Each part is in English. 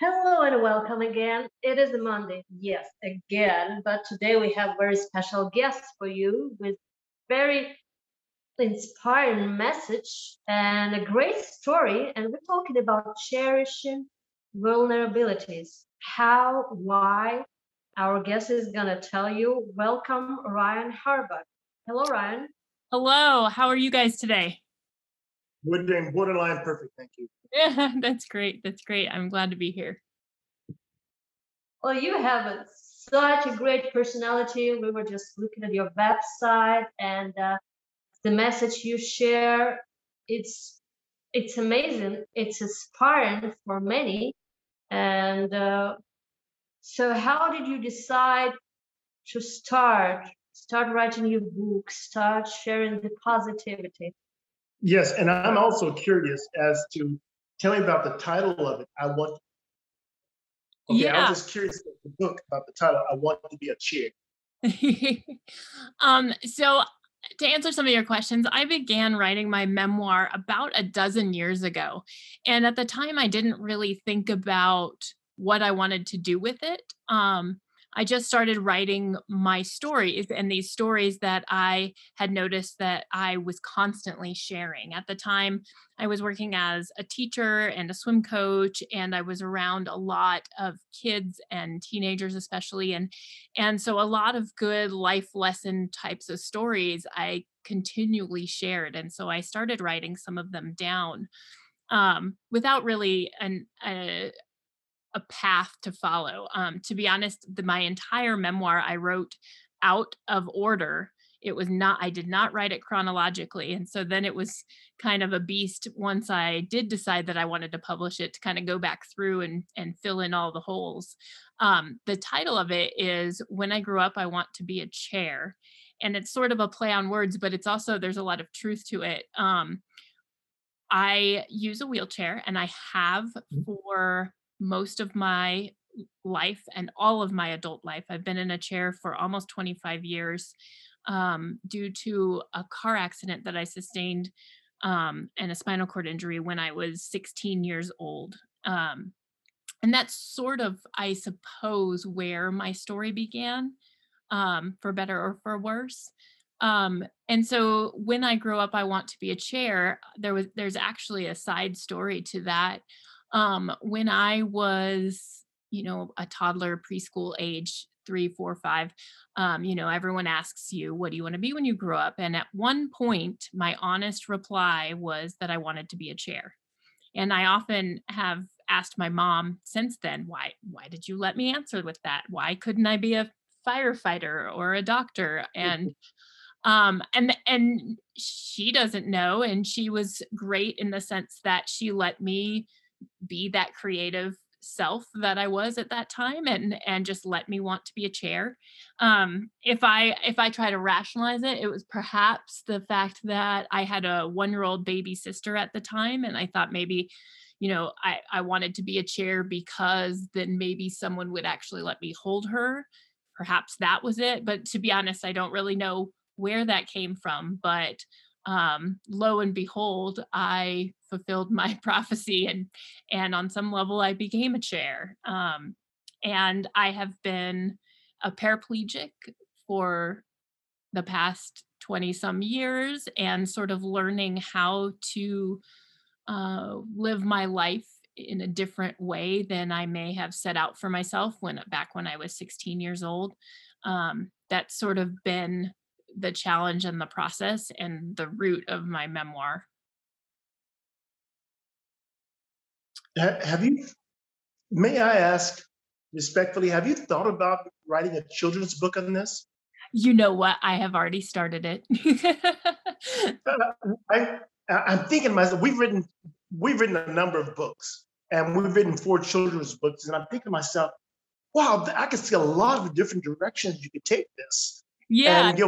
Hello and welcome again. It is Monday, yes, again, but today we have very special guests for you with very inspiring message and a great story. And we're talking about cherishing vulnerabilities. How, why? Our guest is gonna tell you. Welcome, Ryan Harbach. Hello, Ryan. Hello. How are you guys today? We're doing borderline perfect. Thank you. Yeah, that's great. That's great. I'm glad to be here. Well, you have a, such a great personality. We were just looking at your website and uh, the message you share. It's it's amazing. It's inspiring for many. And uh, so, how did you decide to start start writing your book, start sharing the positivity? Yes, and I'm also curious as to tell me about the title of it. I want. Okay, Yeah. I was just curious about the book about the title. I want to be a chair. um, so to answer some of your questions, I began writing my memoir about a dozen years ago. And at the time, I didn't really think about what I wanted to do with it. Um, I just started writing my stories and these stories that I had noticed that I was constantly sharing. At the time, I was working as a teacher and a swim coach, and I was around a lot of kids and teenagers, especially. And and so a lot of good life lesson types of stories I continually shared. And so I started writing some of them down um, without really an, a, a path to follow. Um, to be honest, the, my entire memoir I wrote out of order. It was not, I did not write it chronologically. And so then it was kind of a beast once I did decide that I wanted to publish it to kind of go back through and, and fill in all the holes. Um, the title of it is When I Grew Up, I Want to Be a Chair. And it's sort of a play on words, but it's also, there's a lot of truth to it. Um, I use a wheelchair and I have Mhm. for most of my life and all of my adult life. I've been in a chair for almost 25 years um, due to a car accident that I sustained um, and a spinal cord injury when I was 16 years old. Um, and that's sort of, I suppose, where my story began, um, for better or for worse. Um, and so when I grow up, I want to be a chair. There was there's actually a side story to that. Um, when I was, you know, a toddler, preschool age, three, four, five, um, you know, everyone asks you, what do you want to be when you grow up? And at one point, my honest reply was that I wanted to be a chair. And I often have asked my mom since then, why why did you let me answer with that? Why couldn't I be a firefighter or a doctor? And um and and she doesn't know and she was great in the sense that she let me be that creative self that I was at that time and and just let me want to be a chair. Um if I if I try to rationalize it, it was perhaps the fact that I had a 1-year-old baby sister at the time and I thought maybe you know I I wanted to be a chair because then maybe someone would actually let me hold her. Perhaps that was it, but to be honest, I don't really know where that came from, but um, lo and behold, I fulfilled my prophecy, and and on some level, I became a chair. Um, and I have been a paraplegic for the past 20 some years and sort of learning how to uh, live my life in a different way than I may have set out for myself when back when I was 16 years old. Um, that's sort of been the challenge and the process and the root of my memoir. Have you, may I ask respectfully, have you thought about writing a children's book on this? You know what? I have already started it. Uh, I, I'm thinking myself, we've written, we've written a number of books and we've written four children's books. And I'm thinking to myself, wow, I can see a lot of different directions you could take this. Yeah, And you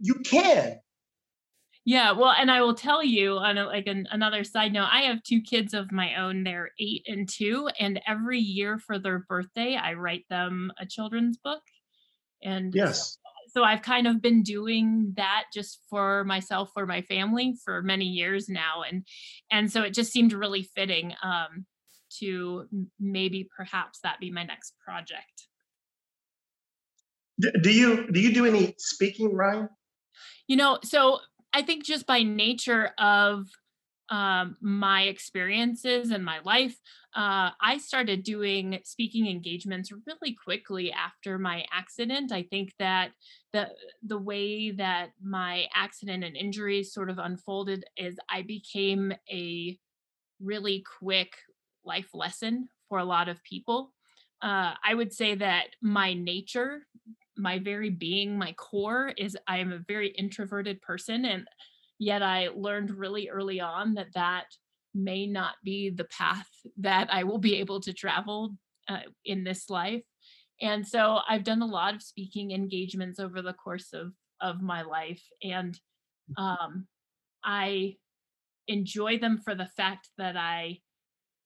you can. Yeah, well, and I will tell you on a, like an, another side note, I have two kids of my own. They're eight and two, and every year for their birthday, I write them a children's book. And so, Yes. so I've kind of been doing that just for myself, for my family, for many years now, and and so it just seemed really fitting. Um, to maybe perhaps that be my next project. Do you do you do any speaking, Ryan? You know, so I think just by nature of um, my experiences and my life, uh, I started doing speaking engagements really quickly after my accident. I think that the the way that my accident and injuries sort of unfolded is I became a really quick life lesson for a lot of people. Uh, I would say that my nature, my very being, my core is I am a very introverted person, and yet I learned really early on that that may not be the path that I will be able to travel uh, in this life. And so I've done a lot of speaking engagements over the course of of my life, and um, I enjoy them for the fact that I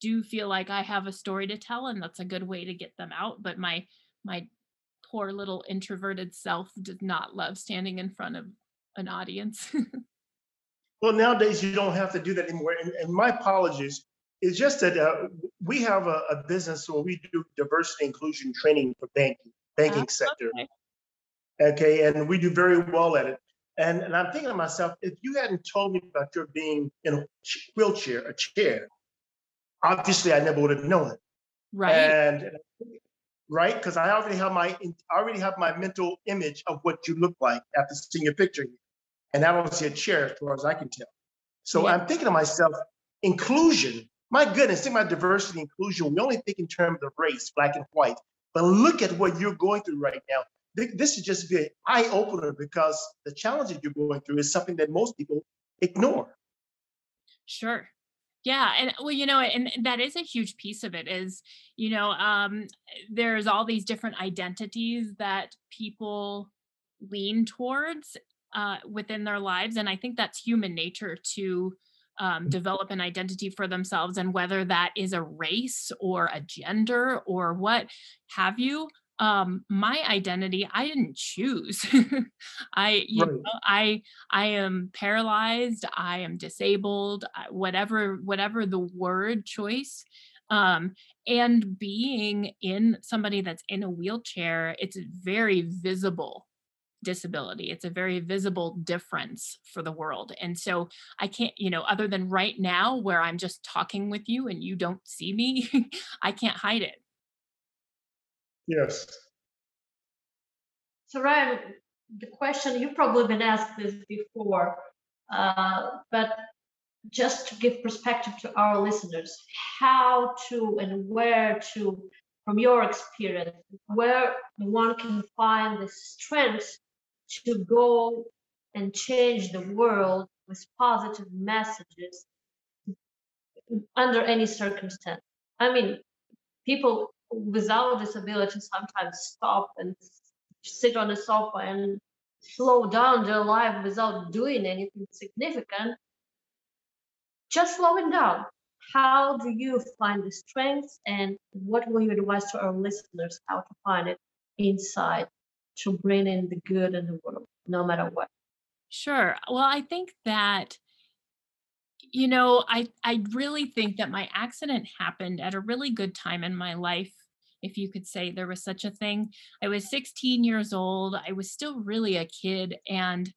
do feel like I have a story to tell, and that's a good way to get them out. But my my poor little introverted self does not love standing in front of an audience. Well, nowadays you don't have to do that anymore. And, and my apologies. It's just that uh, we have a, a, business where we do diversity inclusion training for banking, banking oh, sector. Okay. okay, and we do very well at it. And, and I'm thinking to myself, if you hadn't told me about your being in a wheelchair, a chair, obviously I never would have known it. Right. And right, because I already have my I already have my mental image of what you look like after seeing your picture and I don't see a chair as far as I can tell. So yeah. I'm thinking to myself, inclusion. My goodness, think about diversity inclusion. We only think in terms of race, black and white. But look at what you're going through right now. This is just be an eye opener because the challenges you're going through is something that most people ignore. Sure. Yeah, and well, you know, and that is a huge piece of it is, you know, um, there's all these different identities that people lean towards uh, within their lives. And I think that's human nature to um, develop an identity for themselves. And whether that is a race or a gender or what have you, um, my identity I didn't choose. I, you right. know, I, I am paralyzed. I am disabled. Whatever, whatever the word choice. Um, and being in somebody that's in a wheelchair, it's a very visible disability. It's a very visible difference for the world. And so I can't, you know, other than right now where I'm just talking with you and you don't see me, I can't hide it. Yes. So Ryan, the question you've probably been asked this before, uh, but just to give perspective to our listeners, how to and where to, from your experience, where one can find the strength to go and change the world with positive messages under any circumstance. I mean, people without disability sometimes stop and sit on the sofa and slow down their life without doing anything significant. Just slowing down. How do you find the strength and what will you advise to our listeners how to find it inside to bring in the good in the world, no matter what. Sure. Well, I think that you know, I I really think that my accident happened at a really good time in my life if you could say there was such a thing. I was 16 years old. I was still really a kid and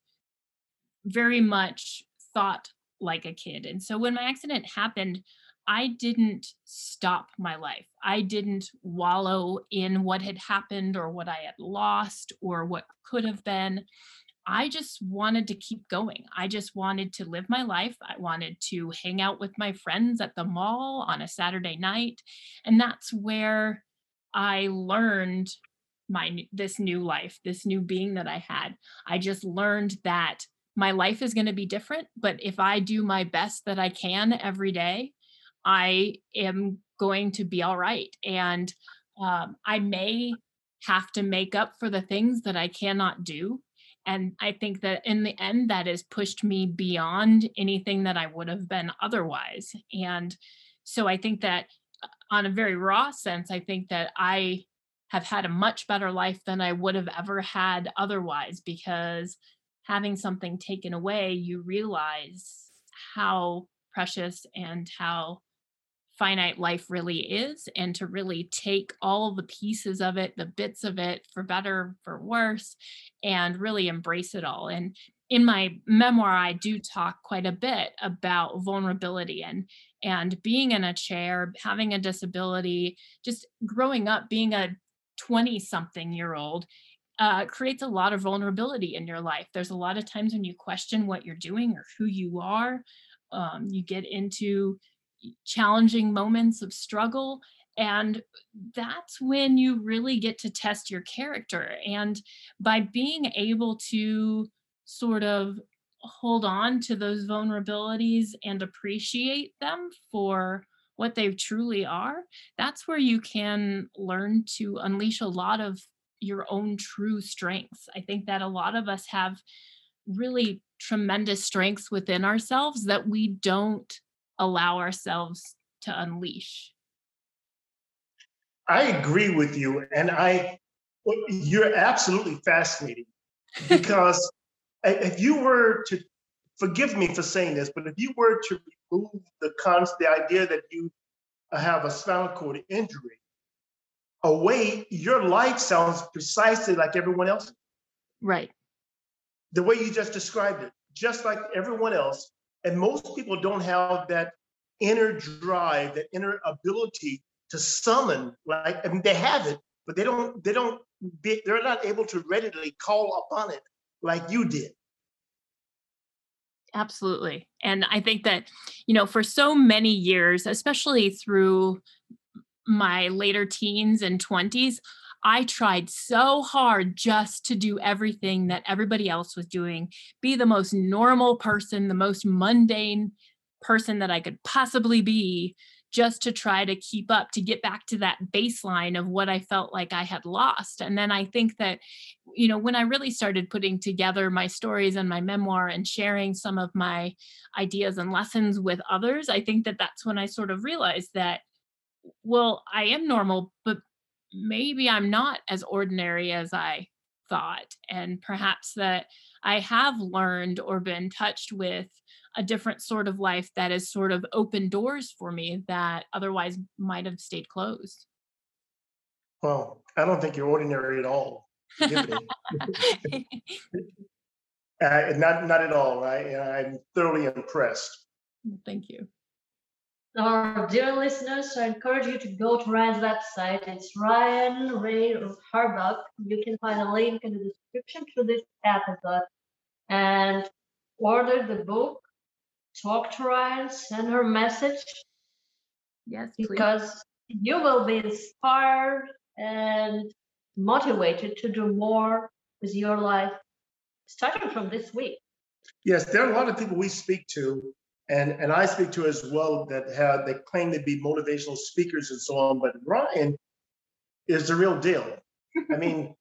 very much thought like a kid. And so when my accident happened, I didn't stop my life. I didn't wallow in what had happened or what I had lost or what could have been. I just wanted to keep going. I just wanted to live my life. I wanted to hang out with my friends at the mall on a Saturday night. And that's where I learned my this new life, this new being that I had. I just learned that my life is going to be different, but if I do my best that I can every day, I am going to be all right. And um, I may have to make up for the things that I cannot do. And I think that in the end, that has pushed me beyond anything that I would have been otherwise. And so I think that on a very raw sense, I think that I have had a much better life than I would have ever had otherwise because having something taken away, you realize how precious and how finite life really is and to really take all the pieces of it, the bits of it, for better, for worse, and really embrace it all. And in my memoir, I do talk quite a bit about vulnerability and and being in a chair, having a disability, just growing up, being a 20 something year old uh, creates a lot of vulnerability in your life. There's a lot of times when you question what you're doing or who you are. Um, you get into challenging moments of struggle. And that's when you really get to test your character. And by being able to sort of hold on to those vulnerabilities and appreciate them for what they truly are, that's where you can learn to unleash a lot of your own true strengths. I think that a lot of us have really tremendous strengths within ourselves that we don't allow ourselves to unleash. I agree with you. And I, you're absolutely fascinating because if you were to, forgive me for saying this, but if you were to remove the concept, the idea that you have a spinal cord injury, away, your life sounds precisely like everyone else. Right. The way you just described it, just like everyone else. And most people don't have that inner drive, that inner ability to summon, like, I mean, they have it, but they don't, they don't, be, they're not able to readily call upon it like you did. Absolutely. And I think that, you know, for so many years, especially through my later teens and 20s, I tried so hard just to do everything that everybody else was doing, be the most normal person, the most mundane person that I could possibly be, just to try to keep up, to get back to that baseline of what I felt like I had lost. And then I think that, you know, when I really started putting together my stories and my memoir and sharing some of my ideas and lessons with others, I think that that's when I sort of realized that well, I am normal, but maybe I'm not as ordinary as I thought. And perhaps that I have learned or been touched with a different sort of life that has sort of opened doors for me that otherwise might have stayed closed. Well, I don't think you're ordinary at all. uh, not not at all. I, I'm thoroughly impressed. Thank you. Our dear listeners, I encourage you to go to Ryan's website. It's Ryan Ray Harbach. You can find a link in the description to this episode and order the book. Talk to Ryan, send her message. Yes, please. because you will be inspired and motivated to do more with your life, starting from this week. Yes, there are a lot of people we speak to and and I speak to as well that have they claim to be motivational speakers and so on. But Ryan is the real deal. I mean,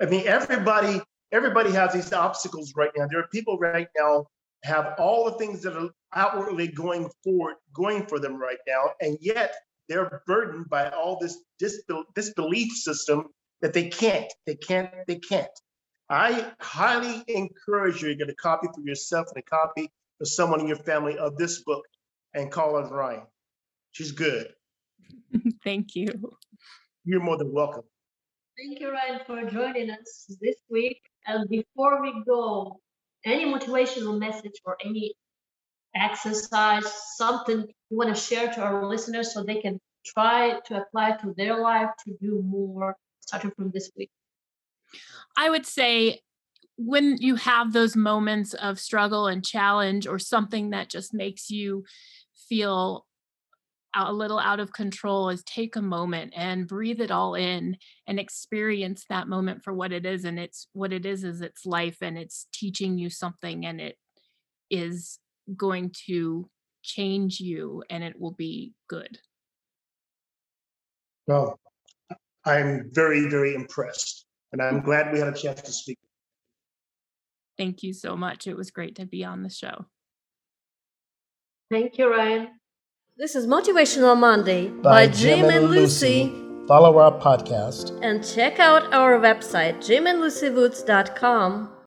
I mean everybody everybody has these obstacles right now. There are people right now have all the things that are outwardly going forward going for them right now, and yet they're burdened by all this dis, this belief system that they can't, they can't, they can't. I highly encourage you to get a copy for yourself and a copy for someone in your family of this book and call her Ryan. She's good. Thank you. You're more than welcome. Thank you, Ryan, for joining us this week. And before we go, any motivational message or any exercise, something you want to share to our listeners so they can try to apply to their life to do more starting from this week? I would say when you have those moments of struggle and challenge or something that just makes you feel a little out of control is take a moment and breathe it all in and experience that moment for what it is and it's what it is is it's life and it's teaching you something and it is going to change you and it will be good. Well i'm very very impressed and i'm mm-hmm. glad we had a chance to speak Thank you so much. It was great to be on the show. Thank you, Ryan. This is Motivational Monday by, by Jim, Jim, and Lucy. Lucy. Follow our podcast and check out our website, jimandlucywoods.com